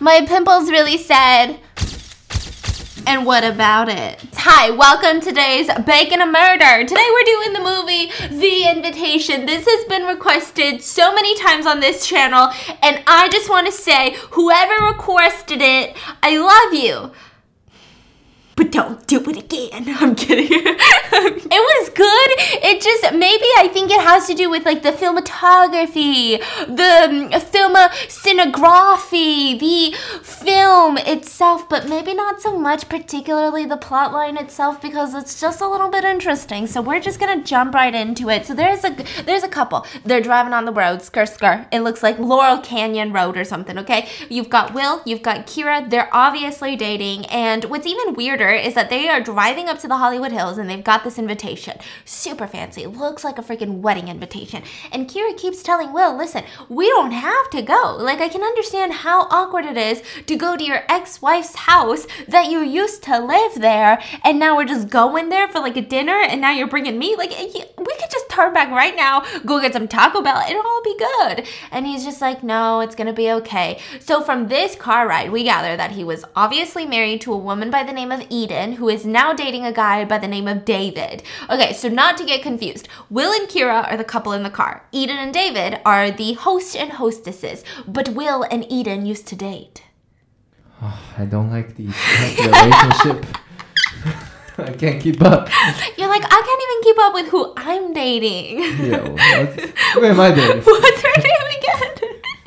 My pimple's really sad. And what about it? Hi, welcome to today's Bacon a Murder. Today we're doing the movie The Invitation. This has been requested so many times on this channel, and I just want to say, whoever requested it, I love you but don't do it again. I'm kidding. it was good. It just maybe I think it has to do with like the filmography, the um, film cinegraphy, the film itself, but maybe not so much, particularly the plot line itself, because it's just a little bit interesting. So we're just gonna jump right into it. So there's a there's a couple. They're driving on the road, skr skr. It looks like Laurel Canyon Road or something. Okay, you've got Will, you've got Kira. They're obviously dating, and what's even weirder is that they are driving up to the Hollywood Hills and they've got this invitation. Super fancy. Looks like a freaking wedding invitation. And Kira keeps telling Will, listen, we don't have to go. Like, I can understand how awkward it is to go to your ex wife's house that you used to live there and now we're just going there for like a dinner and now you're bringing me. Like, we could just turn back right now, go get some Taco Bell, it'll all be good. And he's just like, no, it's gonna be okay. So, from this car ride, we gather that he was obviously married to a woman by the name of Eden, who is now dating a guy by the name of David. Okay, so not to get confused, Will and Kira are the couple in the car. Eden and David are the host and hostesses, but Will and Eden used to date. Oh, I don't like the relationship. I can't keep up. You're like, I can't even keep up with who I'm dating. Yeah, who am I dating? What's her name?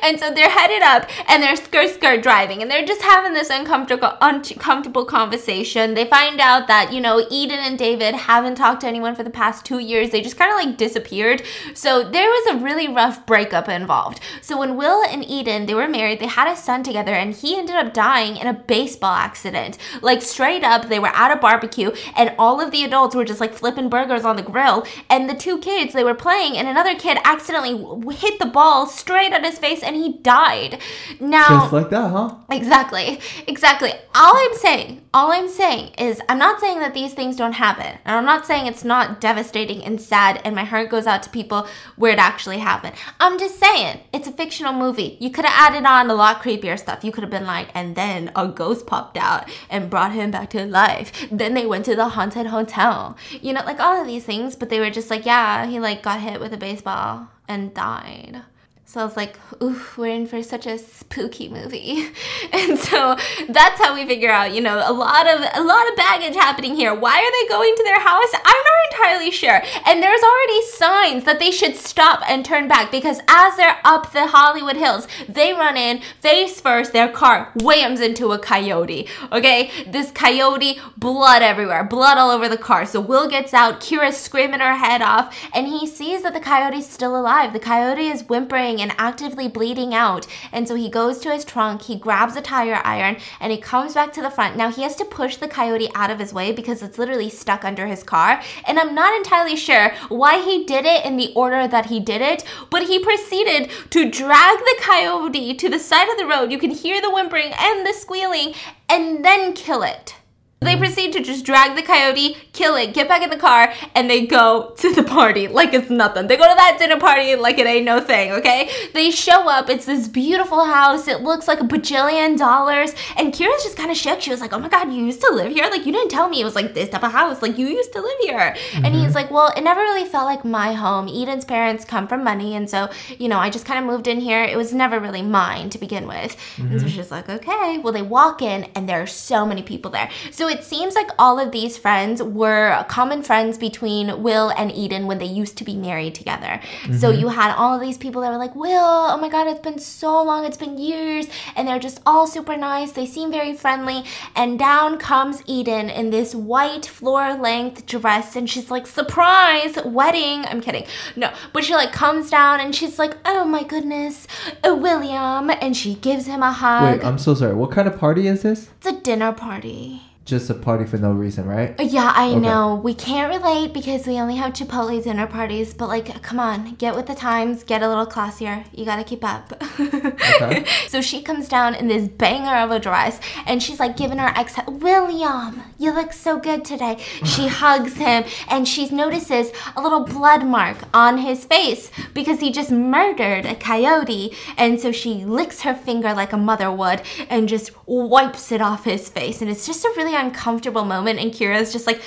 And so they're headed up and they're skirt skirt driving and they're just having this uncomfortable uncomfortable conversation. They find out that, you know, Eden and David haven't talked to anyone for the past 2 years. They just kind of like disappeared. So there was a really rough breakup involved. So when Will and Eden, they were married, they had a son together and he ended up dying in a baseball accident. Like straight up, they were at a barbecue and all of the adults were just like flipping burgers on the grill and the two kids, they were playing and another kid accidentally hit the ball straight at his face and he died. Now, just like that, huh? Exactly, exactly. All I'm saying, all I'm saying is, I'm not saying that these things don't happen, and I'm not saying it's not devastating and sad, and my heart goes out to people where it actually happened. I'm just saying, it's a fictional movie. You could have added on a lot creepier stuff. You could have been like, and then a ghost popped out and brought him back to life. Then they went to the haunted hotel. You know, like all of these things, but they were just like, yeah, he like got hit with a baseball and died. So I was like, ooh, we're in for such a spooky movie. And so that's how we figure out, you know, a lot of a lot of baggage happening here. Why are they going to their house? I'm not entirely sure. And there's already signs that they should stop and turn back because as they're up the Hollywood Hills, they run in face first, their car whams into a coyote. Okay? This coyote, blood everywhere, blood all over the car. So Will gets out, Kira's screaming her head off, and he sees that the coyote's still alive. The coyote is whimpering and actively bleeding out. And so he goes to his trunk, he grabs a tire iron, and he comes back to the front. Now he has to push the coyote out of his way because it's literally stuck under his car. And I'm not entirely sure why he did it in the order that he did it, but he proceeded to drag the coyote to the side of the road. You can hear the whimpering and the squealing, and then kill it. They proceed to just drag the coyote, kill it, get back in the car, and they go to the party like it's nothing. They go to that dinner party like it ain't no thing, okay? They show up, it's this beautiful house, it looks like a bajillion dollars, and Kira's just kind of shook. She was like, oh my god, you used to live here? Like, you didn't tell me it was like this type of house. Like, you used to live here. Mm-hmm. And he's like, well, it never really felt like my home. Eden's parents come from money, and so, you know, I just kind of moved in here. It was never really mine to begin with. Mm-hmm. And so she's like, okay. Well, they walk in, and there are so many people there. So it seems like all of these friends were common friends between Will and Eden when they used to be married together. Mm-hmm. So you had all of these people that were like, Will, oh my God, it's been so long, it's been years. And they're just all super nice. They seem very friendly. And down comes Eden in this white floor length dress. And she's like, surprise, wedding. I'm kidding. No, but she like comes down and she's like, oh my goodness, uh, William. And she gives him a hug. Wait, I'm so sorry. What kind of party is this? It's a dinner party just a party for no reason, right? Uh, yeah, I Okay. know. We can't relate because we only have Chipotle dinner parties, but like, come on, get with the times, get a little classier. You gotta keep up. Okay. so she comes down in this banger of a dress and she's like giving her ex, William, you look so good today. She hugs him and she notices a little blood mark on his face because he just murdered a coyote. And so she licks her finger like a mother would and just wipes it off his face. And it's just a really uncomfortable moment. And Kira's just like,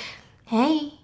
hey.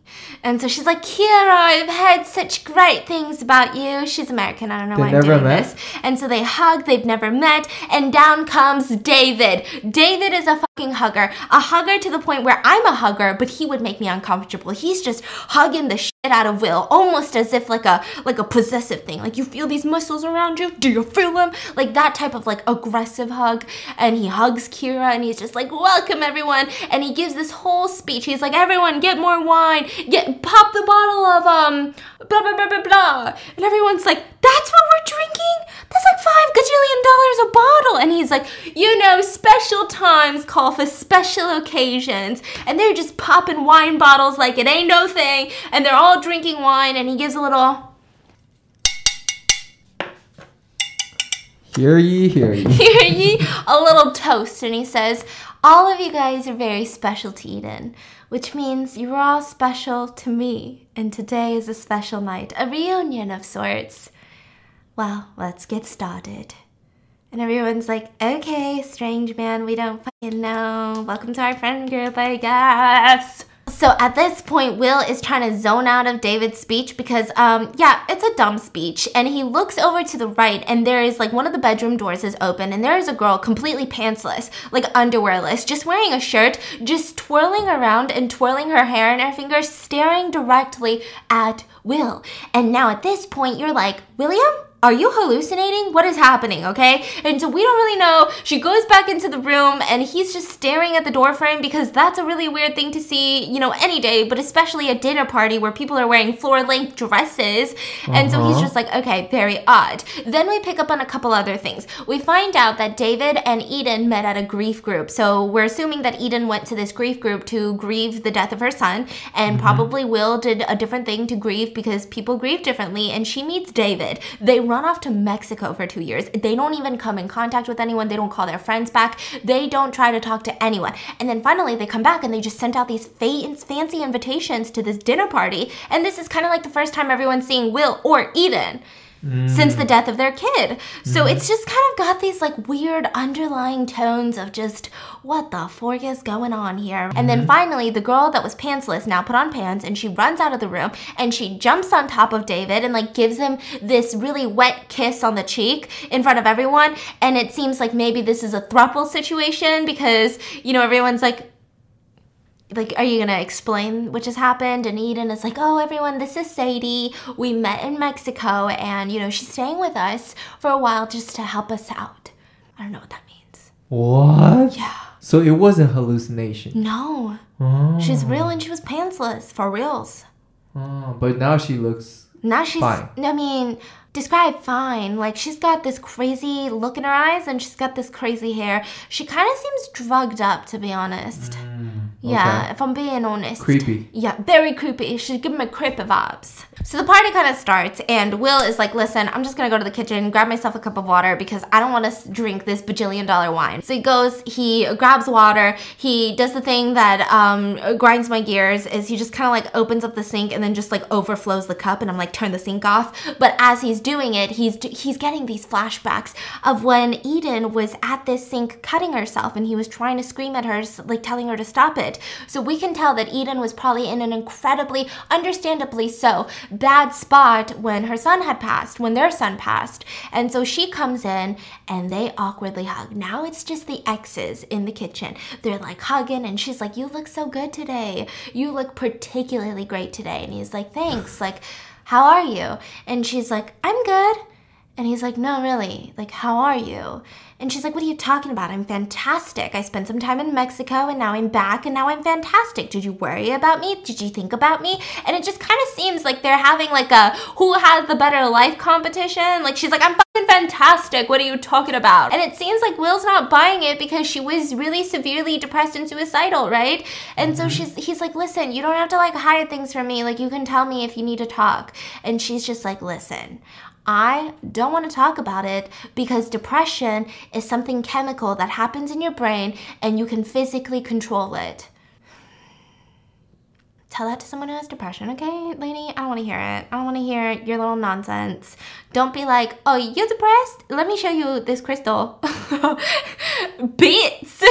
And so she's like, Kira, I've heard such great things about you. She's American. I don't know They why I'm never doing met? this. And so they hug, they've never met, and down comes David. David is a fucking hugger. A hugger to the point where I'm a hugger, but he would make me uncomfortable. He's just hugging the shit out of Will, almost as if like a like a possessive thing. Like you feel these muscles around you. Do you feel them? Like that type of like aggressive hug. And he hugs Kira and he's just like, welcome everyone. And he gives this whole speech. He's like, everyone get more wine. Get pop the bottle of um blah blah blah blah blah. And everyone's like, that's what we're drinking? That's like five gajillion dollars a bottle. And he's like, you know, special times call for special occasions. And they're just popping wine bottles like it ain't no thing. And they're all drinking wine. And he gives a little, Hear ye, hear ye. hear ye, a little toast. And he says, all of you guys are very special to Eden, which means you're all special to me. And today is a special night, a reunion of sorts. Well, let's get started. And everyone's like, okay, strange man, we don't fucking know. Welcome to our friend group, I guess. So at this point, Will is trying to zone out of David's speech because, um, yeah, it's a dumb speech. And he looks over to the right, and there is like one of the bedroom doors is open, and there is a girl completely pantsless, like underwearless, just wearing a shirt, just twirling around and twirling her hair in her fingers, staring directly at Will. And now at this point, you're like, William? Are you hallucinating? What is happening? Okay. And so we don't really know. She goes back into the room and he's just staring at the door frame because that's a really weird thing to see, you know, any day, but especially a dinner party where people are wearing floor length dresses. And so he's Uh-huh. just like, okay, very odd. Then we pick up on a couple other things. We find out that David and Eden met at a grief group. So we're assuming that Eden went to this grief group to grieve the death of her son, and probably Will did a different thing to grieve because people grieve differently. And she meets David. They run off to Mexico for two years. They don't even come in contact with anyone. They don't call their friends back. They don't try to talk to anyone. And then finally, they come back and they just sent out these fa- fancy invitations to this dinner party. And this is kind of like the first time everyone's seeing Will or Eden since the mm. death of their kid. So mm-hmm. it's just kind of got these like weird underlying tones of just what the fork is going on here. And then mm-hmm. finally, the girl that was pantsless now put on pants and she runs out of the room and she jumps on top of David and like gives him this really wet kiss on the cheek in front of everyone. And it seems like maybe this is a thruple situation because, you know, everyone's like, like, are you gonna explain what just happened? And Eden is like, oh, everyone, this is Sadie. We met in Mexico, and you know, she's staying with us for a while just to help us out. I don't know what that means. What? Yeah. So it wasn't hallucination. No, Oh. she's real and she was pantsless for reals. Oh, but now she looks. Now she's, Fine. I mean, describe fine. Like, she's got this crazy look in her eyes and she's got this crazy hair. She kind of seems drugged up, to be honest. Mm. Yeah, okay. if I'm being honest. Creepy. Yeah, very creepy. She's giving me creepy vibes. So the party kind of starts, and Will is like, "Listen, I'm just gonna go to the kitchen, grab myself a cup of water because I don't want to drink this bajillion dollar wine." So he goes, he grabs water, he does the thing that um, grinds my gears, is he just kind of like opens up the sink and then just like overflows the cup, and I'm like, "Turn the sink off." But as he's doing it, he's he's getting these flashbacks of when Eden was at this sink cutting herself, and he was trying to scream at her, like telling her to stop it. So we can tell that Eden was probably in an incredibly, understandably so, bad spot when her son had passed, when their son passed. And so she comes in and they awkwardly hug. Now it's just the exes in the kitchen. They're like hugging and she's like, You look so good today. You look particularly great today. And he's like, Thanks. Like, how are you? And she's like, I'm good. And he's like, No, really. Like, how are you? And she's like, What are you talking about? I'm fantastic. I spent some time in Mexico and now I'm back and now I'm fantastic. Did you worry about me? Did you think about me? And it just kind of seems like they're having like a who has the better life competition. Like she's like, I'm fucking fantastic. What are you talking about? And it seems like Will's not buying it because she was really severely depressed and suicidal, right? And so mm-hmm. she's he's like, Listen, you don't have to like hide things from me. Like you can tell me if you need to talk. And she's just like, Listen, I don't want to talk about it because depression is something chemical that happens in your brain and you can physically control it. Tell that to someone who has depression, okay, lady? I don't want to hear it. I don't want to hear your little nonsense. Don't be like, oh, you're depressed? Let me show you this crystal. Bits.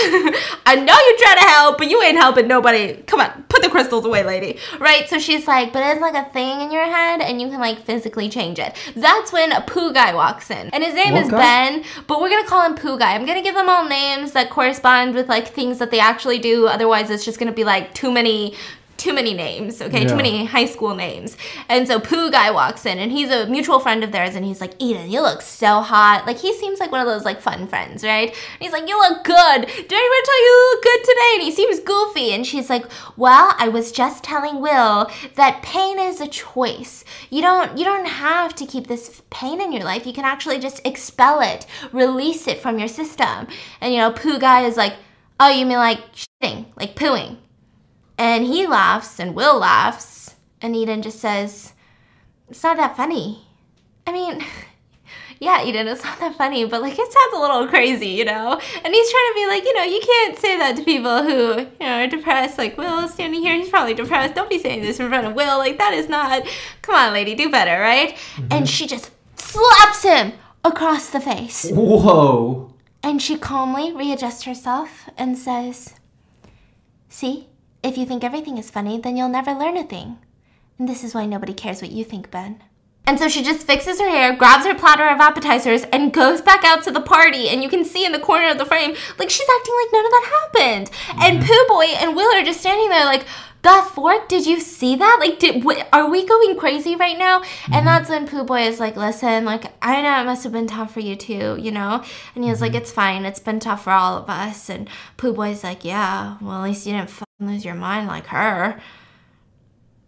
I know you're trying to help, but you ain't helping nobody. Come on, put the crystals away, lady. Right? So she's like, but it's like a thing in your head and you can like physically change it. That's when a poo guy walks in. And his name What is guy? Ben, but we're gonna call him poo guy. I'm gonna give them all names that correspond with like things that they actually do. Otherwise, it's just gonna be like too many too many names, okay? Yeah. Too many high school names. And so Pooh guy walks in and he's a mutual friend of theirs and he's like, Eden, you look so hot. Like he seems like one of those like fun friends, right? And he's like, You look good. Did anyone tell you you look good today? And he seems goofy. And she's like, Well, I was just telling Will that pain is a choice. You don't you don't have to keep this pain in your life. You can actually just expel it, release it from your system. And you know, Pooh guy is like, Oh, you mean like shitting, like pooing. And he laughs, and Will laughs, and Eden just says, It's not that funny. I mean, yeah, Eden, it's not that funny, but like it sounds a little crazy, you know? And he's trying to be like, you know, you can't say that to people who, you know, are depressed. Like, Will is standing here, he's probably depressed. Don't be saying this in front of Will. Like, that is not, come on, lady, do better, right? Mm-hmm. And she just slaps him across the face. Whoa. And she calmly readjusts herself and says, See, if you think everything is funny, then you'll never learn a thing. And this is why nobody cares what you think, Ben. And so she just fixes her hair, grabs her platter of appetizers, and goes back out to the party. And you can see in the corner of the frame, like she's acting like none of that happened. And mm-hmm. Pooh Boy and Will are just standing there, like, God Fork, did you see that? Like, did w- are we going crazy right now? And mm-hmm. that's when Pooh Boy is like, listen, like, I know it must have been tough for you too, you know? And he was like, mm-hmm. it's fine. It's been tough for all of us. And Pooh Boy's like, yeah, well, at least you didn't lose your mind like her.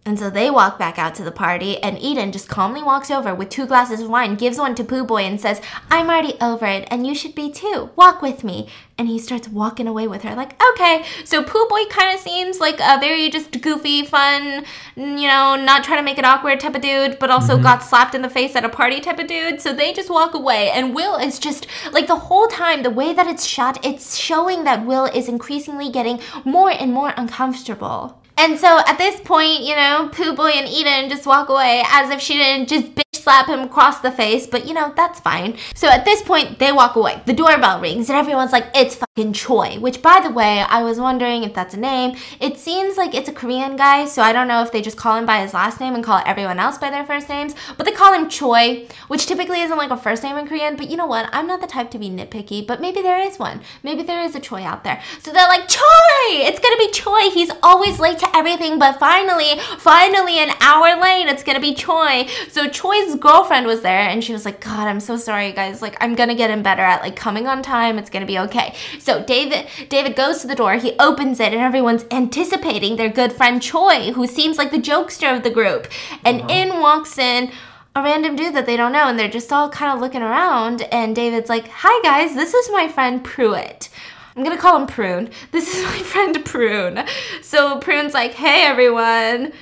And so they walk back out to the party, and Eden just calmly walks over with two glasses of wine, gives one to Pooh Boy, and says, I'm already over it, and you should be too. Walk with me. And he starts walking away with her, like, okay. So Pooh Boy kind of seems like a very just goofy, fun, you know, not trying to make it awkward type of dude, but also mm-hmm. got slapped in the face at a party type of dude. So they just walk away, and Will is just like the whole time, the way that it's shot, it's showing that Will is increasingly getting more and more uncomfortable. And so at this point, you know, Pooh Boy and Eden just walk away as if she didn't just bitch slap him across the face, but you know, that's fine. So at this point, they walk away. The doorbell rings and everyone's like, it's fucking Choi, which by the way, I was wondering if that's a name. It seems like it's a Korean guy, so I don't know if they just call him by his last name and call everyone else by their first names, but they call him Choi, which typically isn't like a first name in Korean, but you know what? I'm not the type to be nitpicky, but maybe there is one. Maybe there is a Choi out there. So they're like, Choi! It's gonna be Choi. He's always late to everything, but finally, finally, an hour late, it's gonna be Choi. So Choi's girlfriend was there, and she was like, God, I'm so sorry, guys. Like, I'm gonna get him better at like coming on time. It's gonna be okay. So David, David goes to the door. He opens it, and everyone's anticipating their good friend Choi, who seems like the jokester of the group. And uh-huh. in walks in a random dude that they don't know, and they're just all kind of looking around. And David's like, Hi guys, this is my friend Pruitt. I'm gonna call him Prune. This is my friend Prune. So Prune's like, Hey everyone.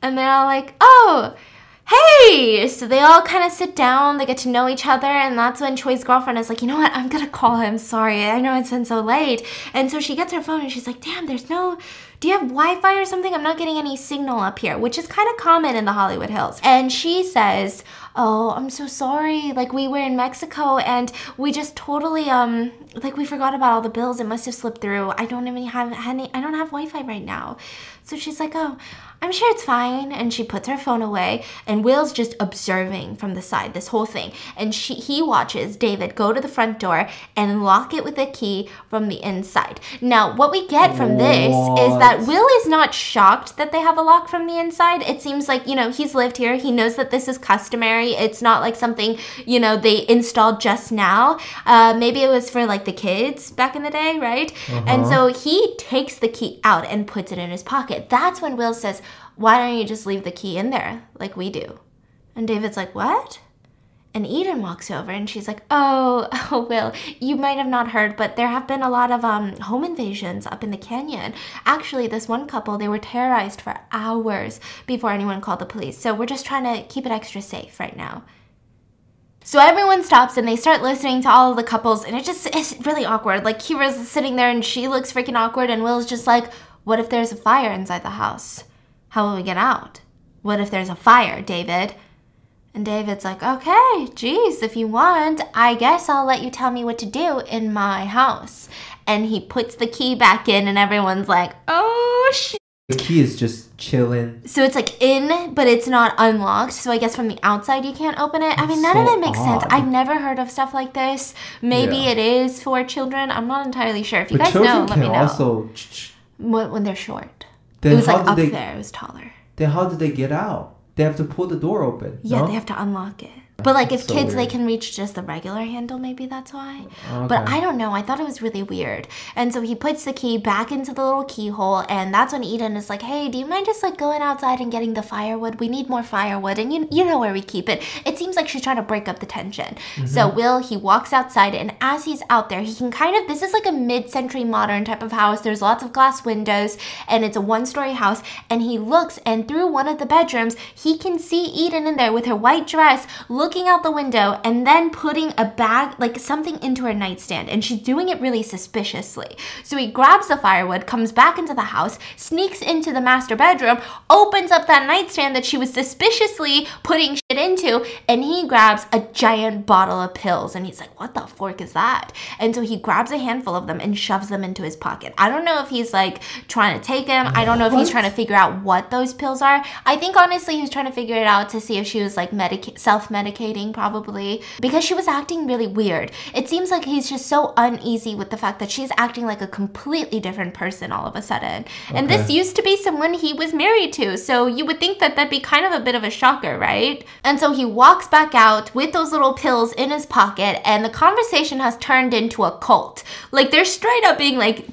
And they're all like, Oh, hey! So they all kind of sit down, they get to know each other, and that's when Choi's girlfriend is like, you know what, I'm gonna call him, sorry, I know it's been so late. And so she gets her phone and she's like, damn, there's no, do you have Wi Fi or something? I'm not getting any signal up here, which is kind of common in the Hollywood Hills. And she says, oh, I'm so sorry, like we were in Mexico and we just totally, um, like we forgot about all the bills, it must have slipped through. I don't even have any, I don't have Wi Fi right now. So she's like, oh, I'm sure it's fine. And she puts her phone away, and Will's just observing from the side this whole thing. And she he watches David go to the front door and lock it with a key from the inside. Now, what we get from this is that Will is not shocked that they have a lock from the inside. It seems like, you know, he's lived here. He knows that this is customary. It's not like something, you know, they installed just now. Uh, maybe it was for like the kids back in the day, right? And so he takes the key out and puts it in his pocket. That's when Will says, Why don't you just leave the key in there like we do? And David's like, What? And Eden walks over and she's like, "Oh, oh, Will, you might have not heard, but there have been a lot of um, home invasions up in the canyon. Actually, this one couple, they were terrorized for hours before anyone called the police. So we're just trying to keep it extra safe right now." So everyone stops and they start listening to all of the couples, and it just it's really awkward. Like Kira's sitting there and she looks freaking awkward, and Will's just like, "What if there's a fire inside the house? How will we get out? What if there's a fire, David?" And David's like, okay, geez, if you want, I guess I'll let you tell me what to do in my house. And he puts the key back in, and everyone's like, oh shit. The key is just chilling. So it's like in, but it's not unlocked. So I guess from the outside you can't open it. I mean, none of it makes sense. I've never heard of stuff like this. Maybe Yeah. it is for children. I'm not entirely sure. If you But guys know, let me know. also. when, when they're short. Then it was like up they? there. It was taller. Then how do they get out? They have to pull the door open. Yeah, no? they have to unlock it. But like if so kids they can reach just the regular handle, maybe that's why. Okay. But I don't know. I thought it was really weird. And so he puts the key back into the little keyhole and that's when Eden is like, "Hey, do you mind just like going outside and getting the firewood? We need more firewood." And you you know where we keep it. It seems like she's trying to break up the tension. So mm-hmm. Will he walks outside and as he's out there, he can kind of this is like a mid-century modern type of house. There's lots of glass windows and it's a one-story house and he looks and through one of the bedrooms, he can see Eden in there with her white dress looking out the window and then putting a bag like something into her nightstand and she's doing it really suspiciously. So he grabs the firewood, comes back into the house, sneaks into the master bedroom, opens up that nightstand that she was suspiciously putting shit into, and he grabs a giant bottle of pills and he's like, "What the fork is that?" And so he grabs a handful of them and shoves them into his pocket. I don't know if he's like trying to take them. I don't know if he's trying to figure out what those pills are. I think honestly he was trying to figure it out to see if she was like medica- probably because she was acting really weird. It seems like he's just so uneasy with the fact that she's acting like a completely different person all of a sudden. And this used to be someone he was married to, so you would think that that'd be kind of a bit of a shocker, right? And so he walks back out with those little pills in his pocket and the conversation has turned into a cult. Like they're straight up being like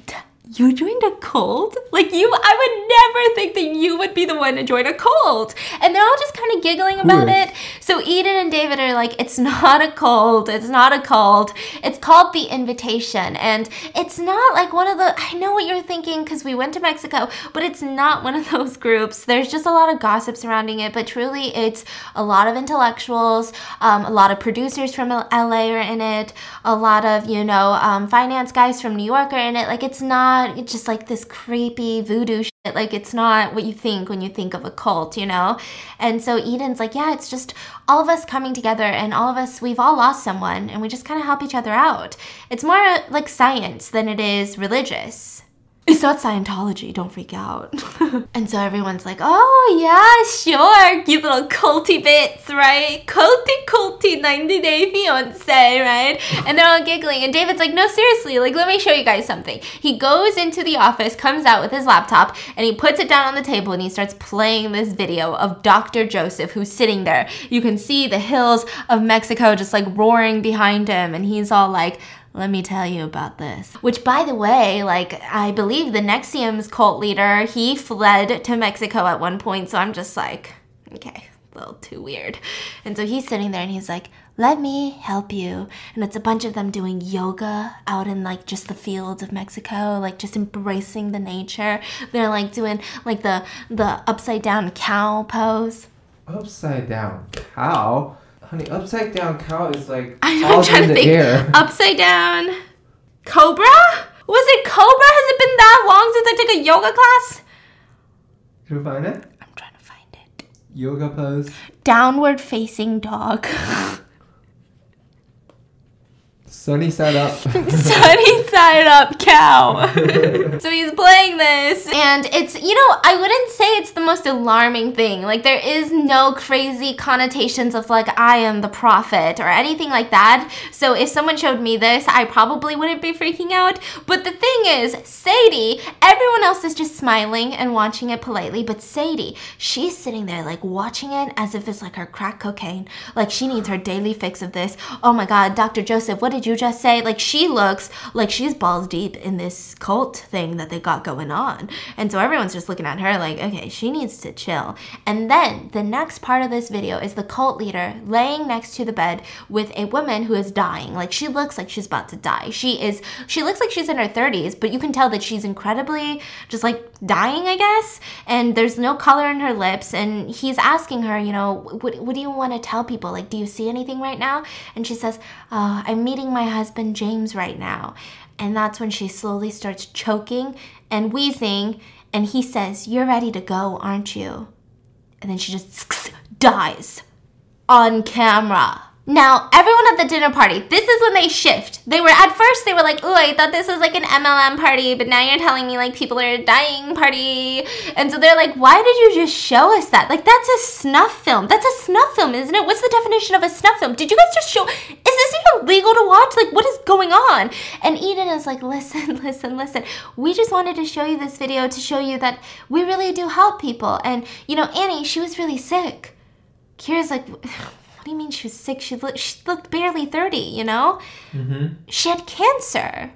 you joined a cult? Like you I would never think that you would be the one to join a cult. And they're all just kind of giggling about is? it. So Eden and David are like, it's not a cult. It's not a cult. It's called the invitation. And it's not like one of the I know what you're thinking because we went to Mexico, but it's not one of those groups. There's just a lot of gossip surrounding it, but truly it's a lot of intellectuals, um, a lot of producers from LA are in it, a lot of, you know, um, finance guys from New York are in it. Like it's not it's just like this creepy voodoo shit. Like it's not what you think when you think of a cult, you know? And so Eden's like, yeah, it's just all of us coming together and all of us, we've all lost someone and we just kind of help each other out. It's more like science than it is religious. It's not Scientology, don't freak out. and so everyone's like, oh yeah, sure, you little culty bits, right? Culty culty 90 Day Fiance, right? And they're all giggling. And David's like, no, seriously, like, let me show you guys something. He goes into the office, comes out with his laptop, and he puts it down on the table and he starts playing this video of Dr. Joseph, who's sitting there. You can see the hills of Mexico just like roaring behind him, and he's all like, let me tell you about this. Which, by the way, like, I believe the NXIVM's cult leader, he fled to Mexico at one point. So I'm just like, okay, a little too weird. And so he's sitting there and he's like, let me help you. And it's a bunch of them doing yoga out in like just the fields of Mexico, like just embracing the nature. They're like doing like the the upside down cow pose. Upside down cow. Honey, upside down cow is like I'm all trying in to the think. air. Upside down cobra? Was it cobra? Has it been that long since I took a yoga class? Can you find it? I'm trying to find it. Yoga pose. Downward facing dog. Sunny side up. sunny side up cow. so he's playing this, and it's, you know, I wouldn't say it's the most alarming thing. Like, there is no crazy connotations of, like, I am the prophet or anything like that. So if someone showed me this, I probably wouldn't be freaking out. But the thing is, Sadie, everyone else is just smiling and watching it politely, but Sadie, she's sitting there, like, watching it as if it's like her crack cocaine. Like, she needs her daily fix of this. Oh my God, Dr. Joseph, what did you just say? Like, she looks like she's balls deep in this cult thing that they got going on. And so everyone's just looking at her like, okay, she needs to chill. And then the next part of this video is the cult leader laying next to the bed with a woman who is dying. Like, she looks like she's about to die. She is, she looks like she's in her 30s, but you can tell that she's incredibly just like dying, I guess. And there's no color in her lips. And he's asking her, you know, what, what do you want to tell people? Like, do you see anything right now? And she says, oh, I'm meeting my husband James right now. And that's when she slowly starts choking and wheezing. And he says, You're ready to go, aren't you? And then she just dies on camera. Now, everyone at the dinner party, this is when they shift. They were at first they were like, "Oh, I thought this was like an MLM party, but now you're telling me like people are dying party." And so they're like, "Why did you just show us that? Like that's a snuff film. That's a snuff film, isn't it? What's the definition of a snuff film? Did you guys just show this even legal to watch? Like what is going on?" And Eden is like, "Listen, listen, listen. We just wanted to show you this video to show you that we really do help people. And, you know, Annie, she was really sick." Kira's like what do you mean she was sick? She looked, she looked barely 30, you know? Mm-hmm. She had cancer.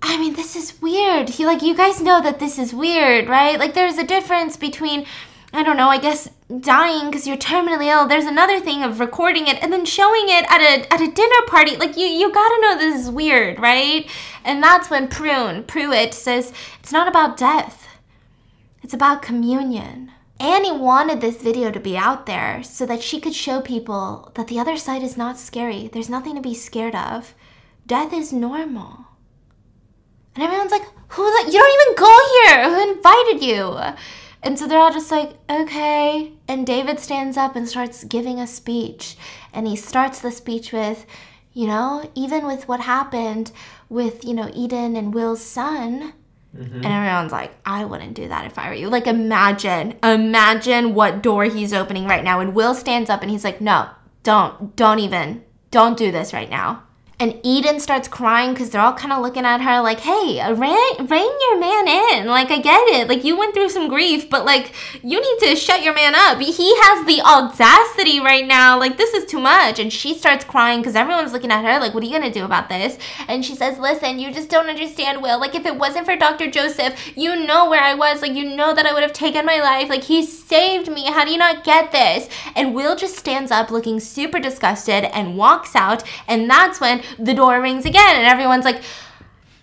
I mean, this is weird. He, like, you guys know that this is weird, right? Like, there's a difference between, I don't know, I guess dying because you're terminally ill. There's another thing of recording it and then showing it at a at a dinner party. Like, you you gotta know this is weird, right? And that's when Prune Pruitt says it's not about death. It's about communion. Annie wanted this video to be out there so that she could show people that the other side is not scary. There's nothing to be scared of. Death is normal. And everyone's like, who the, you don't even go here. Who invited you? And so they're all just like, okay. And David stands up and starts giving a speech. And he starts the speech with, you know, even with what happened with, you know, Eden and Will's son, Mm-hmm. And everyone's like, I wouldn't do that if I were you. Like, imagine, imagine what door he's opening right now. And Will stands up and he's like, No, don't, don't even, don't do this right now. And Eden starts crying because they're all kind of looking at her like, hey, uh, rein, rein your man in. Like, I get it. Like, you went through some grief, but like, you need to shut your man up. He has the audacity right now. Like, this is too much. And she starts crying because everyone's looking at her like, what are you going to do about this? And she says, listen, you just don't understand, Will. Like, if it wasn't for Dr. Joseph, you know where I was. Like, you know that I would have taken my life. Like, he saved me. How do you not get this? And Will just stands up looking super disgusted and walks out. And that's when the door rings again and everyone's like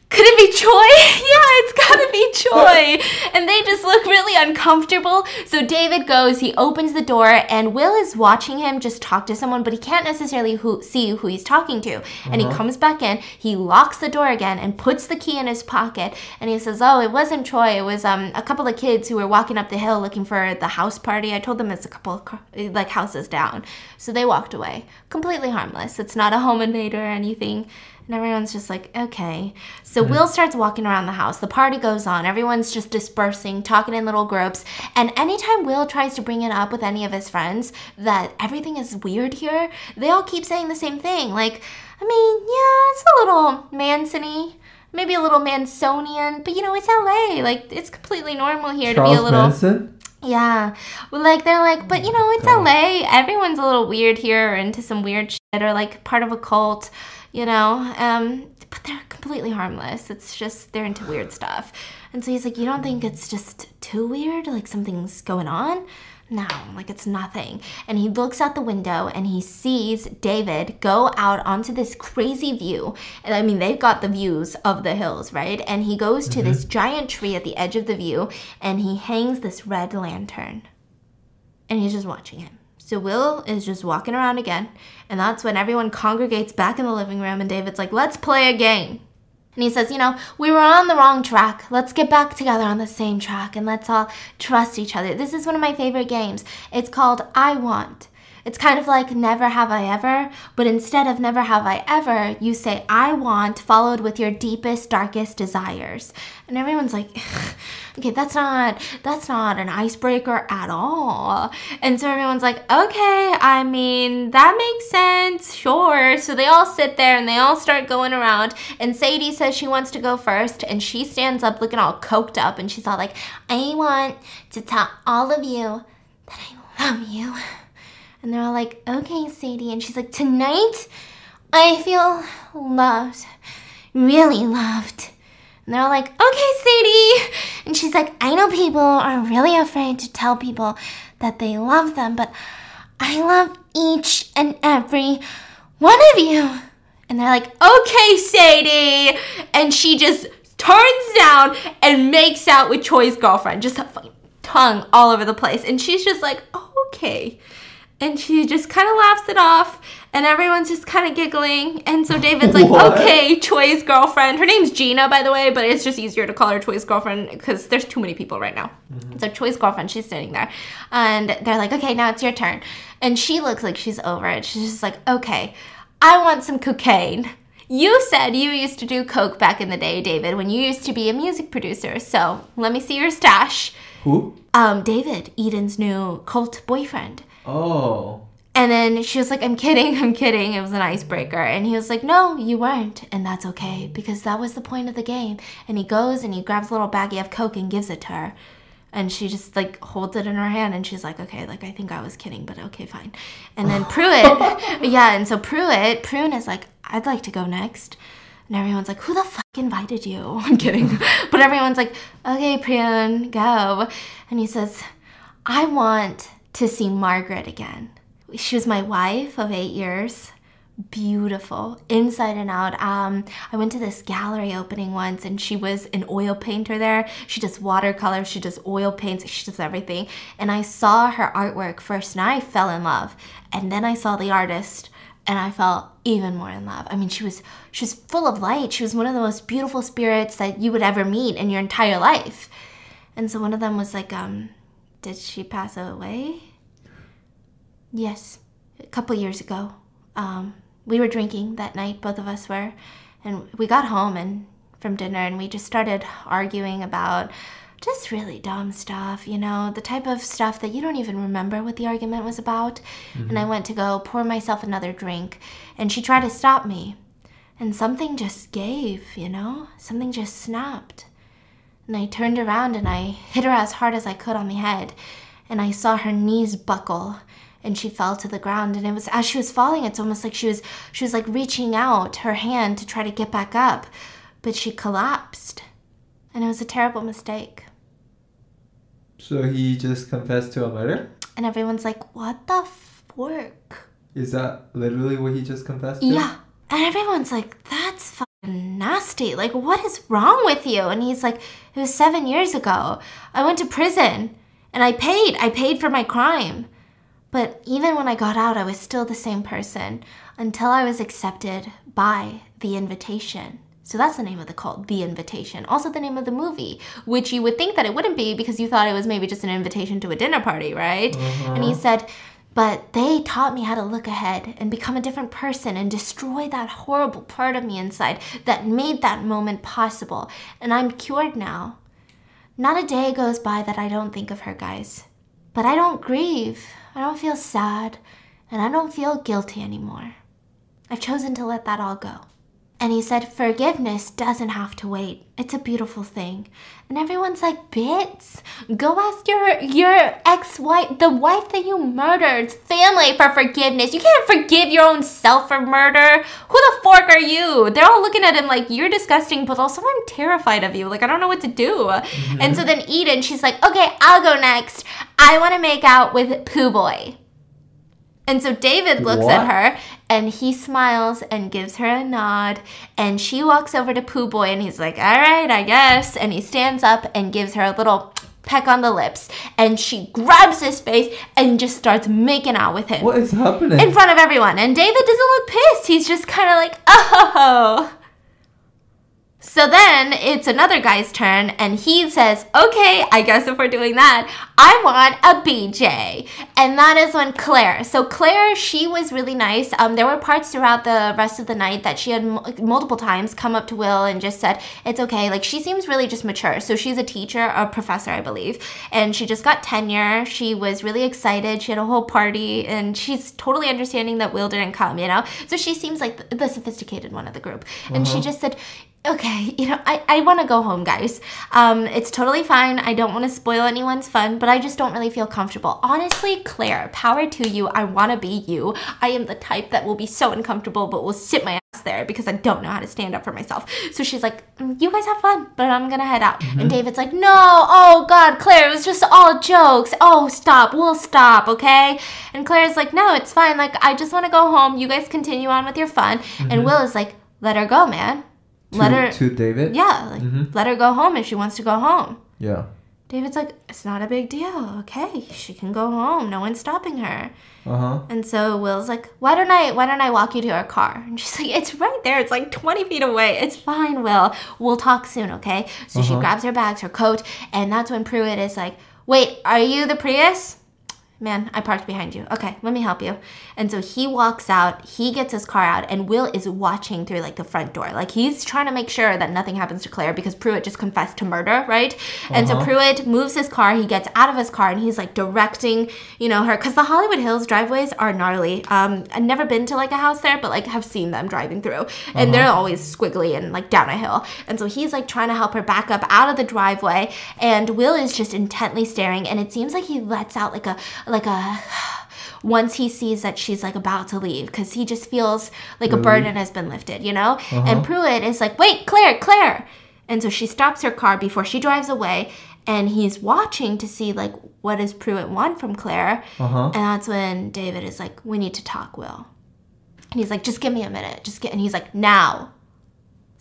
could it be Choi? yeah, it's gotta be Choi. and they just look really uncomfortable. So David goes, he opens the door, and Will is watching him just talk to someone, but he can't necessarily who, see who he's talking to. And he uh-huh. comes back in, he locks the door again, and puts the key in his pocket. And he says, Oh, it wasn't Choi. It was um, a couple of kids who were walking up the hill looking for the house party. I told them it's a couple of like houses down. So they walked away. Completely harmless. It's not a home invader or anything. And everyone's just like, okay. So mm-hmm. Will starts walking around the house. The party goes on. Everyone's just dispersing, talking in little groups. And anytime Will tries to bring it up with any of his friends that everything is weird here, they all keep saying the same thing. Like, I mean, yeah, it's a little Mansony maybe a little Mansonian, but you know, it's LA. Like, it's completely normal here Charles to be a little. Manson? Yeah. Like, they're like, but you know, it's LA. Everyone's a little weird here or into some weird shit or like part of a cult you know? Um, but they're completely harmless. It's just they're into weird stuff. And so he's like, You don't think it's just too weird? Like something's going on? No, like it's nothing. And he looks out the window and he sees David go out onto this crazy view. And I mean, they've got the views of the hills, right? And he goes to mm-hmm. this giant tree at the edge of the view and he hangs this red lantern. And he's just watching him. So Will is just walking around again, and that's when everyone congregates back in the living room, and David's like, let's play a game. And he says, You know, we were on the wrong track. Let's get back together on the same track and let's all trust each other. This is one of my favorite games. It's called I Want. It's kind of like never have I ever, but instead of never have I ever, you say I want followed with your deepest darkest desires. And everyone's like okay, that's not that's not an icebreaker at all. And so everyone's like, "Okay, I mean, that makes sense. Sure." So they all sit there and they all start going around and Sadie says she wants to go first and she stands up looking all coked up and she's all like, "I want to tell all of you that I love you." And they're all like, okay, Sadie. And she's like, tonight I feel loved, really loved. And they're all like, okay, Sadie. And she's like, I know people are really afraid to tell people that they love them, but I love each and every one of you. And they're like, okay, Sadie. And she just turns down and makes out with Choi's girlfriend, just tongue all over the place. And she's just like, okay and she just kind of laughs it off and everyone's just kind of giggling and so david's like okay choi's girlfriend. Her name's gina by the way but it's just easier to call her choi's girlfriend because there's too many people right now. Mm-hmm. so choi's girlfriend she's sitting there and they're like okay now it's your turn. And she looks like she's over it. She's just like okay i want some cocaine. You said you used to do coke back in the day david when you used to be a music producer so let me see your stash. Who? Um david eden's new cult boyfriend Oh. And then she was like, I'm kidding, I'm kidding. It was an icebreaker. And he was like, No, you weren't. And that's okay because that was the point of the game. And he goes and he grabs a little baggie of Coke and gives it to her. And she just like holds it in her hand and she's like, Okay, like I think I was kidding, but okay, fine. And then Pruitt, yeah, and so Pruitt, Prune is like, I'd like to go next. And everyone's like, Who the fuck invited you? I'm kidding. but everyone's like, Okay, Prune, go. And he says, I want to see Margaret again. She was my wife of eight years. Beautiful, inside and out. Um, I went to this gallery opening once and she was an oil painter there. She does watercolor, she does oil paints, she does everything. And I saw her artwork first and I fell in love. And then I saw the artist and I fell even more in love. I mean, she was she was full of light. She was one of the most beautiful spirits that you would ever meet in your entire life. And so one of them was like, um, did she pass away? Yes, a couple years ago. Um, we were drinking that night, both of us were, and we got home and from dinner and we just started arguing about just really dumb stuff, you know, the type of stuff that you don't even remember what the argument was about. Mm-hmm. And I went to go pour myself another drink, and she tried to stop me. And something just gave, you know, something just snapped. And I turned around and I hit her as hard as I could on the head. And I saw her knees buckle and she fell to the ground. And it was as she was falling, it's almost like she was she was like reaching out her hand to try to get back up. But she collapsed. And it was a terrible mistake. So he just confessed to a murder? And everyone's like, what the fork? Is that literally what he just confessed to? Yeah. And everyone's like, that's nasty. Like, what is wrong with you? And he's like, it was seven years ago. I went to prison and I paid. I paid for my crime. But even when I got out, I was still the same person until I was accepted by The Invitation. So that's the name of the cult, The Invitation. Also the name of the movie, which you would think that it wouldn't be because you thought it was maybe just an invitation to a dinner party, right? And he mm-hmm. said, but they taught me how to look ahead and become a different person and destroy that horrible part of me inside that made that moment possible. And I'm cured now. Not a day goes by that I don't think of her, guys. But I don't grieve. I don't feel sad. And I don't feel guilty anymore. I've chosen to let that all go. And he said, Forgiveness doesn't have to wait. It's a beautiful thing. And everyone's like, Bits, go ask your your ex-wife, the wife that you murdered, family for forgiveness. You can't forgive your own self for murder. Who the fork are you? They're all looking at him like, You're disgusting, but also I'm terrified of you. Like, I don't know what to do. Mm-hmm. And so then Eden, she's like, Okay, I'll go next. I want to make out with Pooh Boy. And so David looks what? at her and he smiles and gives her a nod. And she walks over to Pooh Boy and he's like, All right, I guess. And he stands up and gives her a little peck on the lips. And she grabs his face and just starts making out with him. What is happening? In front of everyone. And David doesn't look pissed. He's just kind of like, Oh. So then it's another guy's turn, and he says, Okay, I guess if we're doing that, I want a BJ. And that is when Claire, so Claire, she was really nice. Um, there were parts throughout the rest of the night that she had m- multiple times come up to Will and just said, It's okay. Like, she seems really just mature. So she's a teacher, a professor, I believe, and she just got tenure. She was really excited. She had a whole party, and she's totally understanding that Will didn't come, you know? So she seems like the sophisticated one of the group. And she just said, okay, you know, I, I want to go home, guys. Um, it's totally fine. I don't want to spoil anyone's fun, but I just don't really feel comfortable. Honestly, Claire, power to you. I want to be you. I am the type that will be so uncomfortable, but will sit my ass there because I don't know how to stand up for myself. So she's like, "Mm, you guys have fun, but I'm going to head out. And David's like, no, oh God, Claire, it was just all jokes. Oh, stop. We'll stop, okay? And Claire's like, no, it's fine. Like, I just want to go home. You guys continue on with your fun. And Will is like, let her go, man. Let to, her. to David. Yeah, like let her go home if she wants to go home. Yeah. David's like, it's not a big deal. Okay, she can go home. No one's stopping her. Uh huh. And so Will's like, why don't I why don't I walk you to our car? And she's like, it's right there. It's like 20 feet away. It's fine, Will. We'll talk soon, okay? So she Uh-huh. grabs her bags, her coat, and that's when Pruitt is like, wait, are you the Prius? Man, I parked behind you. Okay, let me help you. And so he walks out, he gets his car out, and Will is watching through like the front door. Like he's trying to make sure that nothing happens to Claire because Pruitt just confessed to murder, right? And so Uh-huh. Pruitt moves his car, he gets out of his car, and he's like directing, you know, her because the Hollywood Hills driveways are gnarly. Um, I've never been to like a house there, but like have seen them driving through, and they're always squiggly and like down a hill. And so he's like trying to help her back up out of the driveway, and Will is just intently staring, and it seems like he lets out like a like a once he sees that she's like about to leave because he just feels like a burden has been lifted, you know? And Pruitt is like, wait, Claire, Claire. And so she stops her car before she drives away and he's watching to see like what does Pruitt want from Claire. Uh huh. And that's when David is like, we need to talk, Will. And he's like, just give me a minute. Just get and he's like, now.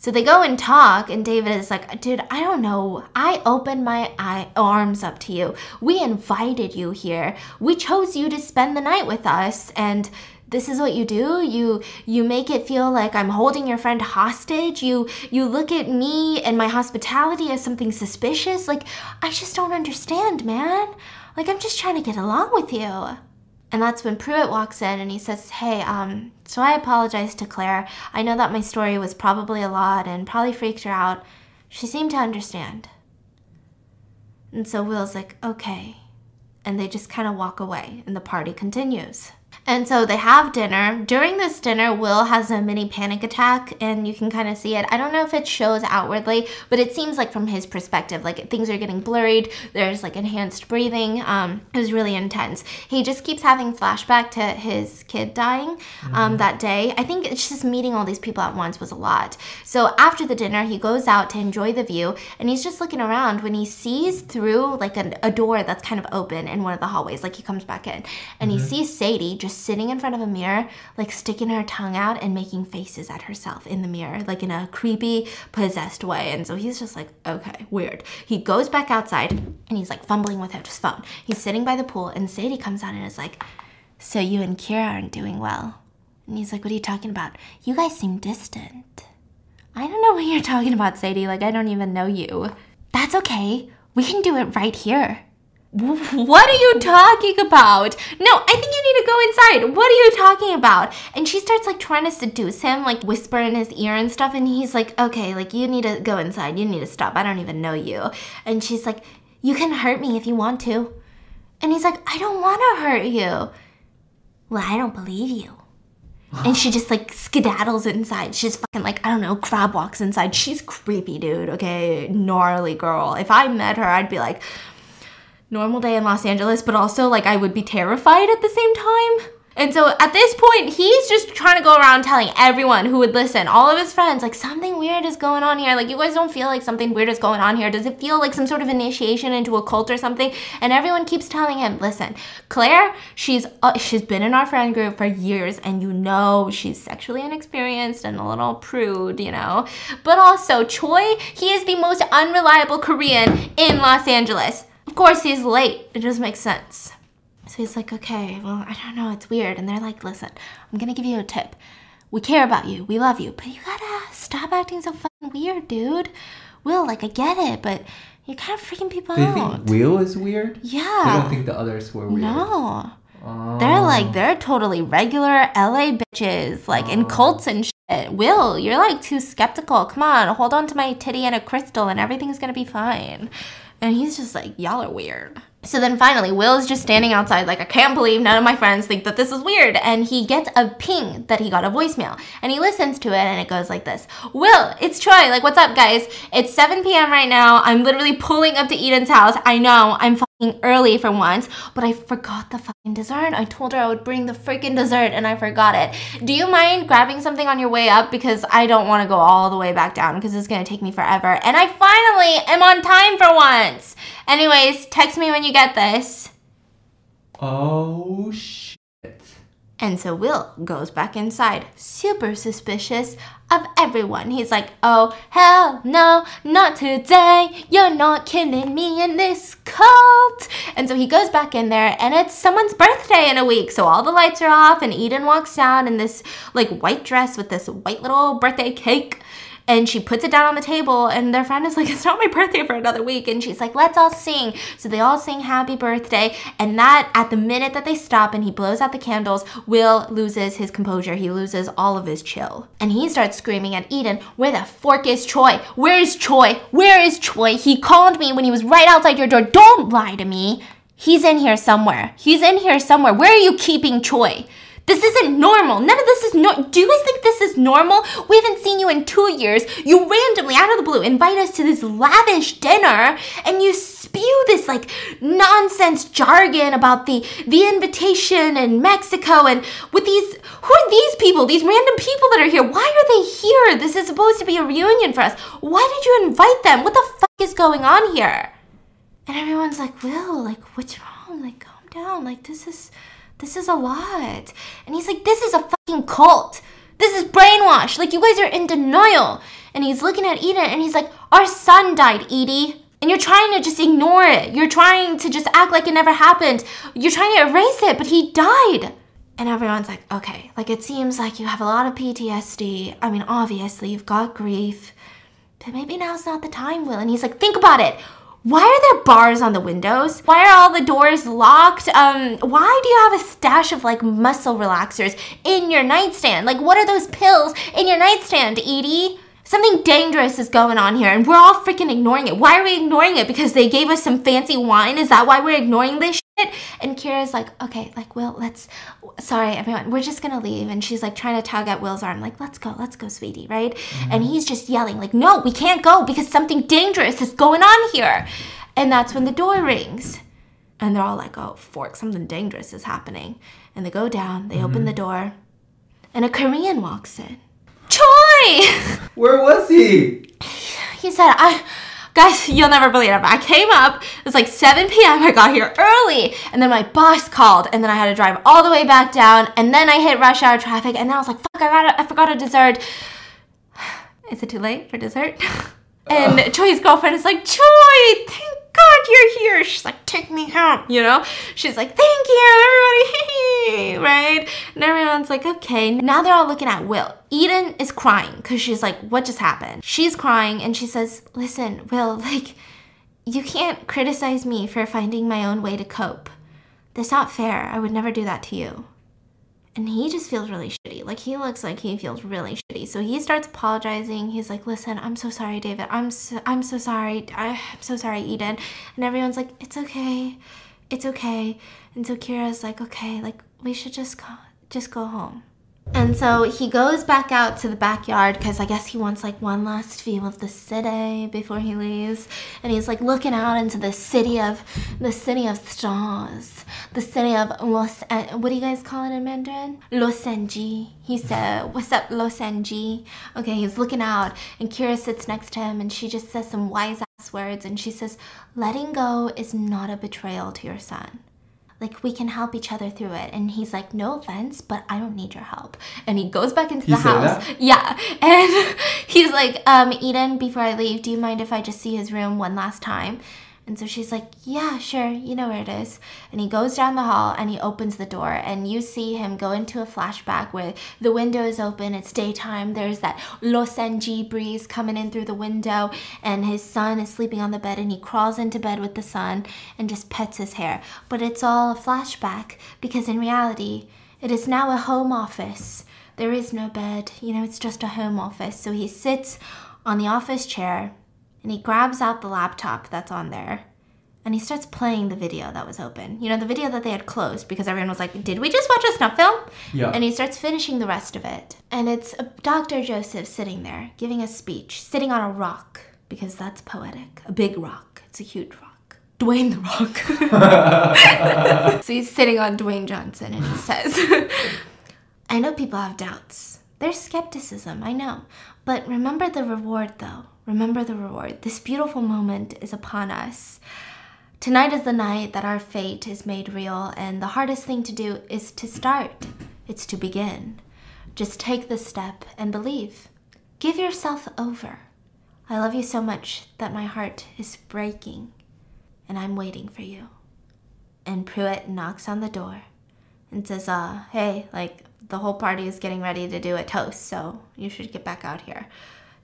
So they go and talk, and David is like, dude, I don't know. I opened my arms up to you. We invited you here. We chose you to spend the night with us, and this is what you do. You you make it feel like I'm holding your friend hostage. You you look at me and my hospitality as something suspicious. Like I just don't understand, man. Like I'm just trying to get along with you. And that's when Pruitt walks in and he says, Hey, um, so I apologize to Claire. I know that my story was probably a lot and probably freaked her out. She seemed to understand. And so Will's like, Okay. And they just kind of walk away and the party continues. And so they have dinner. During this dinner, Will has a mini panic attack, and you can kind of see it. I don't know if it shows outwardly, but it seems like from his perspective, like things are getting blurred. There's like enhanced breathing. Um, it was really intense. He just keeps having flashback to his kid dying um, that day. I think it's just meeting all these people at once was a lot. So after the dinner, he goes out to enjoy the view, and he's just looking around when he sees through like a, a door that's kind of open in one of the hallways. Like he comes back in, and he sees Sadie just sitting in front of a mirror, like sticking her tongue out and making faces at herself in the mirror, like in a creepy, possessed way. And so he's just like, okay, weird. He goes back outside and he's like fumbling with his phone. He's sitting by the pool, and Sadie comes out and is like, So you and Kira aren't doing well. And he's like, What are you talking about? You guys seem distant. I don't know what you're talking about, Sadie. Like, I don't even know you. That's okay. We can do it right here. "Wh- What are you talking about? No, I think you need to go inside. What are you talking about? And she starts like trying to seduce him, like whisper in his ear and stuff. And he's like, okay, like you need to go inside. You need to stop. I don't even know you. And she's like, you can hurt me if you want to. And he's like, I don't want to hurt you. Well, I don't believe you. And she just like skedaddles inside. She's fucking like, I don't know, crab walks inside. She's creepy, dude, okay? Gnarly girl. If I met her, I'd be like, normal day in Los Angeles, but also like I would be terrified at the same time. And so at this point, he's just trying to go around telling everyone who would listen, all of his friends, like something weird is going on here. Like you guys don't feel like something weird is going on here. Does it feel like some sort of initiation into a cult or something? And everyone keeps telling him, listen, Claire, she's uh, she's been in our friend group for years, and you know she's sexually inexperienced and a little prude, you know. But also Choi, he is the most unreliable Korean in Los Angeles. Of course, he's late. It just makes sense. So he's like, okay, well, I don't know, it's weird. And they're like, listen, I'm gonna give you a tip. We care about you. We love you. But you gotta stop acting so fucking weird, dude. Will, like, I get it, but you're kind of freaking people They out. think Will is weird. yeah. They don't think the others were weird. no. Oh. They're like, they're totally regular LA bitches, like in oh. cults and shit. Will, you're like too skeptical. Come on, hold on to my titty and a crystal and everything's gonna be fine. And he's just like, y'all are weird. So then finally, Will is just standing outside, like, I can't believe none of my friends think that this is weird. And he gets a ping that he got a voicemail. And he listens to it and it goes like this Will, it's Choi. Like, what's up, guys? It's 7 p.m. right now. I'm literally pulling up to Eden's house. I know I'm early for once, but I forgot the fucking dessert. I told her I would bring the freaking dessert and I forgot it. Do you mind grabbing something on your way up? Because I don't want to go all the way back down because it's going to take me forever. And I finally am on time for once. Anyways, text me when you get this. Oh shit. And so Will goes back inside, super suspicious of everyone. He's like, oh, hell no, not today. You're not killing me in this cult. And so he goes back in there, and it's someone's birthday in a week. So all the lights are off, and Eden walks down in this like white dress with this white little birthday cake. And she puts it down on the table, and their friend is like, It's not my birthday for another week. And she's like, Let's all sing. So they all sing happy birthday. And that, at the minute that they stop and he blows out the candles, Will loses his composure. He loses all of his chill. And he starts screaming at Eden, Where the fork is Choi? Where is Choi? Where is Choi? He called me when he was right outside your door. Don't lie to me. He's in here somewhere. He's in here somewhere. Where are you keeping Choi? This isn't normal. None of this is no. Do you guys think this is normal? We haven't seen you in two years. You randomly, out of the blue, invite us to this lavish dinner, and you spew this like nonsense jargon about the the invitation in Mexico and with these. Who are these people? These random people that are here. Why are they here? This is supposed to be a reunion for us. Why did you invite them? What the fuck is going on here? And everyone's like, Will, like, what's wrong? Like, calm down. Like, this is, this is a lot. And he's like, this is a fucking cult. This is brainwash. Like, you guys are in denial. And he's looking at Eden and he's like, our son died, Edie. And you're trying to just ignore it. You're trying to just act like it never happened. You're trying to erase it, but he died. And everyone's like, okay, like it seems like you have a lot of PTSD. I mean, obviously, you've got grief. But maybe now's not the time, Will. And he's like, think about it. Why are there bars on the windows? Why are all the doors locked? Um, why do you have a stash of like muscle relaxers in your nightstand? Like, what are those pills in your nightstand, Edie? Something dangerous is going on here, and we're all freaking ignoring it. Why are we ignoring it? Because they gave us some fancy wine? Is that why we're ignoring this shit? And Kira's like, okay, like, Will, let's, sorry, everyone, we're just gonna leave. And she's like trying to tug at Will's arm, like, let's go, let's go, sweetie, right? Mm-hmm. And he's just yelling, like, no, we can't go because something dangerous is going on here. And that's when the door rings. And they're all like, oh, fork, something dangerous is happening. And they go down, they open mm-hmm. the door, and a Korean walks in. Choi! Where was he? he said, I, guys, you'll never believe it. I came up, it was like 7 p.m. I got here early, and then my boss called, and then I had to drive all the way back down, and then I hit rush hour traffic, and then I was like, fuck, I, got I forgot a dessert. Is it too late for dessert? And Choi's girlfriend is like, Choi, thank God you're here. She's like, take me home, you know? She's like, thank you, everybody, right? And everyone's like, okay. Now they're all looking at Will. Eden is crying because she's like, what just happened? She's crying and she says, listen, Will, like, you can't criticize me for finding my own way to cope. That's not fair. I would never do that to you. And he just feels really shitty. Like he looks like he feels really shitty. So he starts apologizing. He's like, "Listen, I'm so sorry, David. I'm so, I'm so sorry. I, I'm so sorry, Eden." And everyone's like, "It's okay, it's okay." And so Kira's like, "Okay, like we should just go, just go home." And so he goes back out to the backyard because I guess he wants like one last view of the city before he leaves. And he's like looking out into the city of the city of stars, the city of Los. What do you guys call it in Mandarin? Los Angeles. He said, "What's up, Los Angeles?" Okay, he's looking out, and Kira sits next to him, and she just says some wise ass words, and she says, "Letting go is not a betrayal to your son." Like we can help each other through it. And he's like no offense but i don't need your help. And he goes back into He the house that? yeah. And he's like um eden before i leave do you mind if i just see his room one last time And so she's like, Yeah, sure, you know where it is. And he goes down the hall and he opens the door. And you see him go into a flashback where the window is open, it's daytime. There's that Losenji breeze coming in through the window. And his son is sleeping on the bed and he crawls into bed with the son and just pets his hair. But it's all a flashback because in reality, it is now a home office. There is no bed, you know, it's just a home office. So he sits on the office chair and he grabs out the laptop that's on there and he starts playing the video that was open. You know, the video that they had closed because everyone was like, Did we just watch a snuff film? Yeah. And he starts finishing the rest of it. And it's a Dr. Joseph sitting there giving a speech, sitting on a rock because that's poetic. A big rock. It's a huge rock. Dwayne the Rock. so he's sitting on Dwayne Johnson and he says, I know people have doubts. There's skepticism, I know. But remember the reward, though. Remember the reward. This beautiful moment is upon us. Tonight is the night that our fate is made real, and the hardest thing to do is to start. It's to begin. Just take the step and believe. Give yourself over. I love you so much that my heart is breaking, and I'm waiting for you. And Pruitt knocks on the door and says, uh, hey, like, the whole party is getting ready to do a toast, so you should get back out here.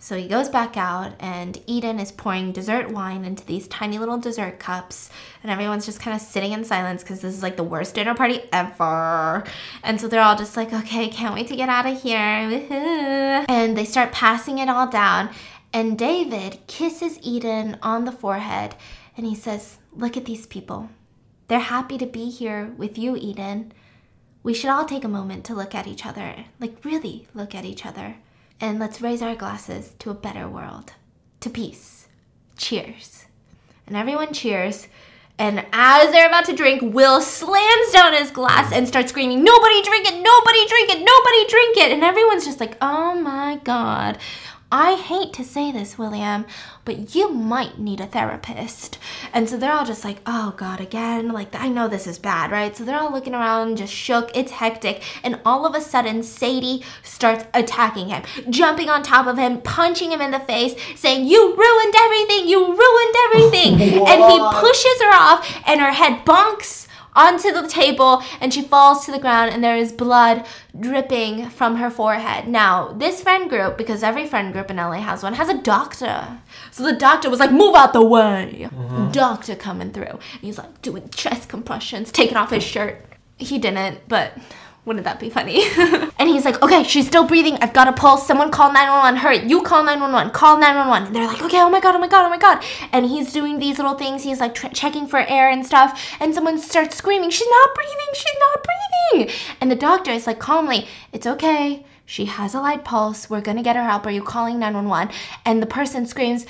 So he goes back out, and Eden is pouring dessert wine into these tiny little dessert cups, and everyone's just kind of sitting in silence because this is like the worst dinner party ever. And so they're all just like, okay, can't wait to get out of here. And they start passing it all down, and David kisses Eden on the forehead, and he says, Look at these people. They're happy to be here with you, Eden. We should all take a moment to look at each other, like really look at each other and let's raise our glasses to a better world, to peace. Cheers. And everyone cheers. And as they're about to drink, Will slams down his glass and starts screaming, Nobody drink it! Nobody drink it! Nobody drink it! And everyone's just like, Oh my god. I hate to say this, William, but you might need a therapist. And so they're all just like, oh God, again? Like, I know this is bad, right? So they're all looking around, just shook. It's hectic. And all of a sudden, Sadie starts attacking him, jumping on top of him, punching him in the face, saying, You ruined everything! You ruined everything! and he pushes her off, and her head bonks onto the table and she falls to the ground and there is blood dripping from her forehead. Now, this friend group, because every friend group in LA has one, has a doctor. So the doctor was like, move out the way. Uh-huh. Doctor coming through. And he's like doing chest compressions, taking off his shirt. He didn't, but wouldn't that be funny? and he's like, okay, she's still breathing. I've got a pulse. Someone call 911. Hurry, you call 911. Call 911. And they're like, okay, oh my God, oh my God, oh my God. And he's doing these little things. He's like tr- checking for air and stuff. And someone starts screaming, she's not breathing, she's not breathing. And the doctor is like, calmly, it's okay. She has a light pulse. We're going to get her help. Are you calling 911? And the person screams,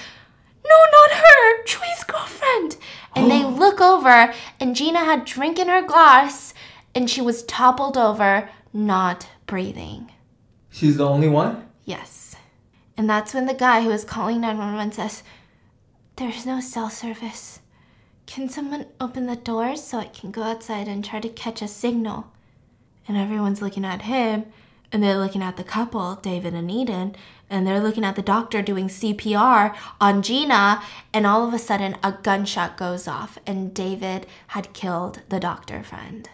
no, not her, Choi's girlfriend. And they oh. look over, and Gina had drink in her glass and she was toppled over, not breathing. She's the only one? Yes. And that's when the guy who was calling 911 says, There's no cell service. Can someone open the doors so I can go outside and try to catch a signal? And everyone's looking at him, and they're looking at the couple, David and Eden, and they're looking at the doctor doing CPR on Gina, and all of a sudden a gunshot goes off, and David had killed the doctor friend.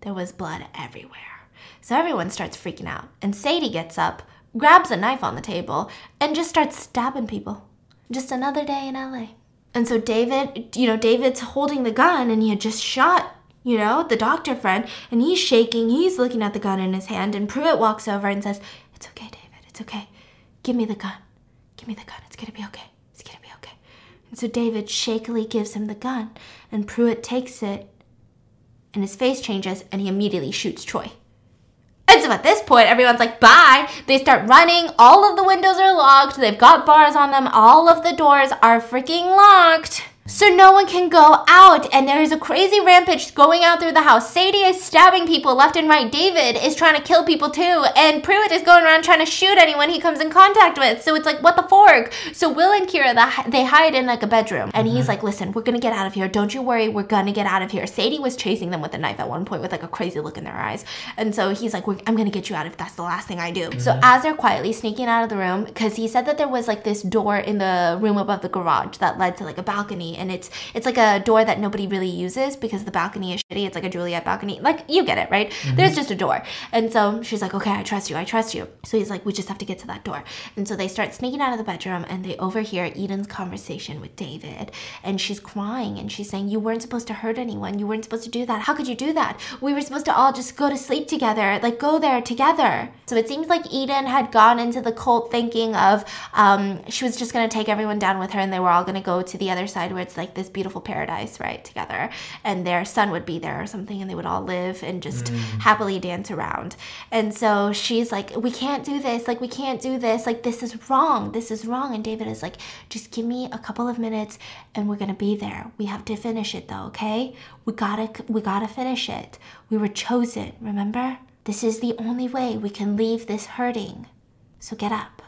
There was blood everywhere. So everyone starts freaking out. And Sadie gets up, grabs a knife on the table, and just starts stabbing people. Just another day in LA. And so David, you know, David's holding the gun and he had just shot, you know, the doctor friend, and he's shaking. He's looking at the gun in his hand. And Pruitt walks over and says, It's okay, David. It's okay. Give me the gun. Give me the gun. It's to be okay. It's to be okay. And so David shakily gives him the gun, and Pruitt takes it and his face changes and he immediately shoots Choi. And so at this point, everyone's like, bye. They start running. All of the windows are locked. They've got bars on them. All of the doors are freaking locked. So no one can go out, and there is a crazy rampage going out through the house. Sadie is stabbing people left and right. David is trying to kill people too, and Pruitt is going around trying to shoot anyone he comes in contact with. So it's like, what the fork? So Will and Kira, they hide in like a bedroom, and he's mm-hmm. like, listen, we're gonna get out of here. Don't you worry, we're gonna get out of here. Sadie was chasing them with a knife at one point with like a crazy look in their eyes, and so he's like, I'm gonna get you out if that's the last thing I do. So mm-hmm. as they're quietly sneaking out of the room, because he said that there was like this door in the room above the garage that led to like a balcony and it's it's like a door that nobody really uses because the balcony is shitty. It's like a Juliet balcony. Like you get it, right? There's just a door. And so she's like, "Okay, I trust you. I trust you." So he's like, "We just have to get to that door." And so they start sneaking out of the bedroom and they overhear Eden's conversation with David. And she's crying and she's saying, "You weren't supposed to hurt anyone. You weren't supposed to do that. How could you do that? We were supposed to all just go to sleep together. Like go there together." So it seems like Eden had gone into the cult thinking of um, she was just going to take everyone down with her and they were all going to go to the other side where it's like this beautiful paradise, right, together. And their son would be there or something and they would all live and just mm. happily dance around. And so she's like, we can't do this. Like, we can't do this. Like, this is wrong. This is wrong. And David is like, just give me a couple of minutes and we're going to be there. We have to finish it though, okay? We gotta, we gotta finish it. We were chosen, remember? This is the only way we can leave this hurting. So get up.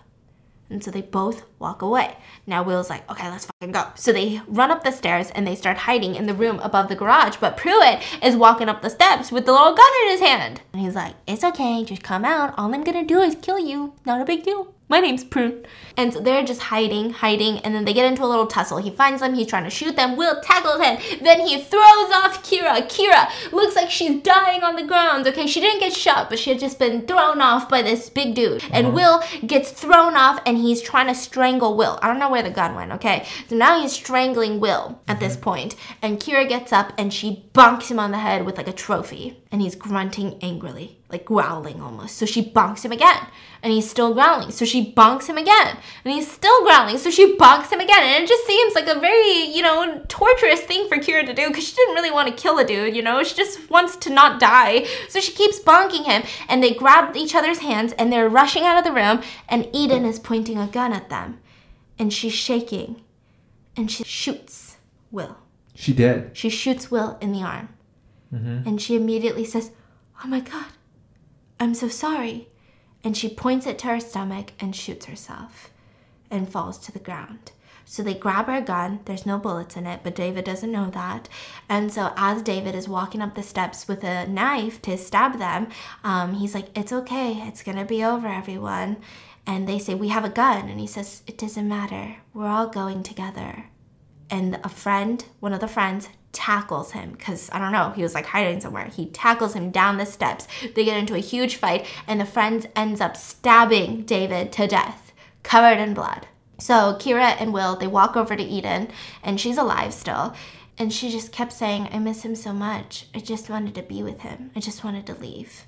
And so they both walk away. Now Will's like, okay, let's fucking go. So they run up the stairs and they start hiding in the room above the garage. But Pruitt is walking up the steps with the little gun in his hand. And he's like, it's okay, just come out. All I'm gonna do is kill you. Not a big deal. My name's Prune. And so they're just hiding, hiding, and then they get into a little tussle. He finds them, he's trying to shoot them. Will tackles him. Then he throws off Kira. Kira looks like she's dying on the ground. Okay, she didn't get shot, but she had just been thrown off by this big dude. And uh-huh. Will gets thrown off and he's trying to strangle Will. I don't know where the gun went, okay? So now he's strangling Will at this uh-huh. point. And Kira gets up and she bonks him on the head with like a trophy. And he's grunting angrily like growling almost. So she bonks him again, and he's still growling. So she bonks him again, and he's still growling. So she bonks him again, and it just seems like a very, you know, torturous thing for Kira to do because she didn't really want to kill a dude, you know, she just wants to not die. So she keeps bonking him, and they grab each other's hands, and they're rushing out of the room, and Eden is pointing a gun at them, and she's shaking, and she shoots Will. She did. She shoots Will in the arm, mm-hmm. and she immediately says, "Oh my God." I'm so sorry. And she points it to her stomach and shoots herself and falls to the ground. So they grab her gun. There's no bullets in it, but David doesn't know that. And so as David is walking up the steps with a knife to stab them, um, he's like, It's okay. It's going to be over, everyone. And they say, We have a gun. And he says, It doesn't matter. We're all going together and a friend, one of the friends, tackles him because I don't know, he was like hiding somewhere. He tackles him down the steps. They get into a huge fight, and the friend ends up stabbing David to death, covered in blood. So Kira and Will they walk over to Eden, and she's alive still. And she just kept saying, I miss him so much. I just wanted to be with him. I just wanted to leave.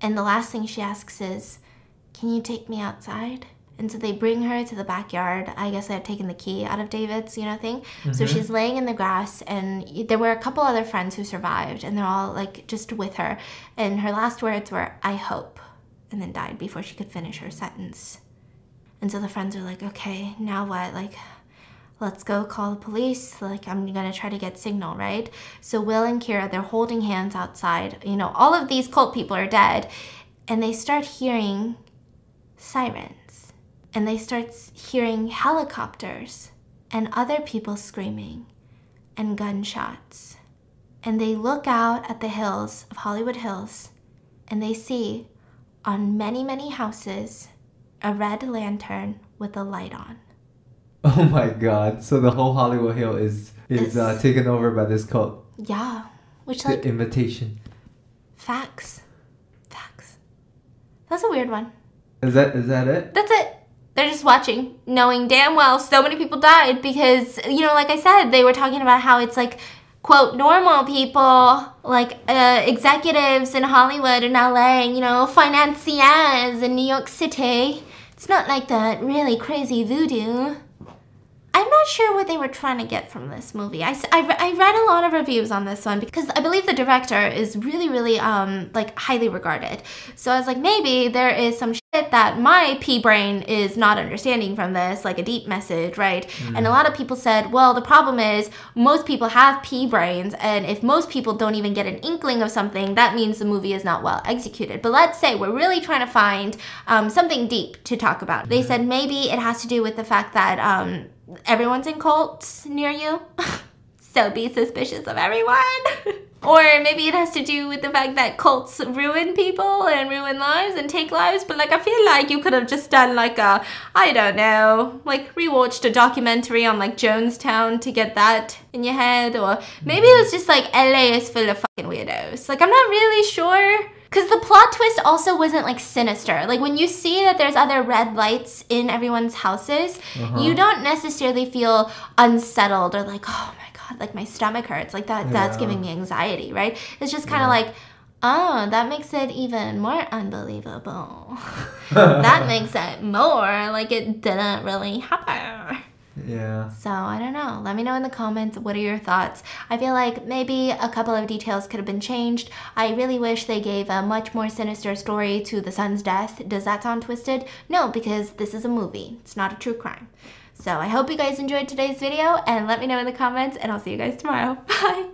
And the last thing she asks is, Can you take me outside? And so they bring her to the backyard. I guess they had taken the key out of David's, you know, thing. So mm-hmm. she's laying in the grass, and there were a couple other friends who survived, and they're all like just with her. And her last words were, I hope, and then died before she could finish her sentence. And so the friends are like, okay, now what? Like, let's go call the police. Like, I'm gonna try to get signal, right? So Will and Kira, they're holding hands outside. You know, all of these cult people are dead. And they start hearing sirens. And they start hearing helicopters and other people screaming and gunshots. And they look out at the hills of Hollywood Hills and they see on many, many houses a red lantern with a light on. Oh my god. So the whole Hollywood Hill is is uh, taken over by this cult. Yeah, which The like the invitation. facts, facts. That's a weird one. Is that is that it? That's it. They're just watching, knowing damn well so many people died because, you know, like I said, they were talking about how it's like, quote, normal people, like uh, executives in Hollywood and LA, you know, financiers in New York City. It's not like that really crazy voodoo. I'm not sure what they were trying to get from this movie. I, I I read a lot of reviews on this one because I believe the director is really, really, um, like, highly regarded. So I was like, maybe there is some that my pea brain is not understanding from this, like a deep message, right? And a lot of people said, well, the problem is most people have pea brains, and if most people don't even get an inkling of something, that means the movie is not well executed. But let's say we're really trying to find um, something deep to talk about. They said maybe it has to do with the fact that um, everyone's in cults near you. so be suspicious of everyone. or maybe it has to do with the fact that cults ruin people and ruin lives and take lives. But like, I feel like you could have just done like a, I don't know, like rewatched a documentary on like Jonestown to get that in your head. Or maybe it was just like LA is full of fucking weirdos. Like, I'm not really sure. Because the plot twist also wasn't like sinister. Like when you see that there's other red lights in everyone's houses, uh-huh. you don't necessarily feel unsettled or like, oh my god, like my stomach hurts. Like that, yeah. that's giving me anxiety, right? It's just kind of yeah. like, oh, that makes it even more unbelievable. that makes it more like it didn't really happen. Yeah. So I don't know. Let me know in the comments what are your thoughts. I feel like maybe a couple of details could have been changed. I really wish they gave a much more sinister story to the son's death. Does that sound twisted? No, because this is a movie. It's not a true crime. So I hope you guys enjoyed today's video and let me know in the comments and I'll see you guys tomorrow. Bye.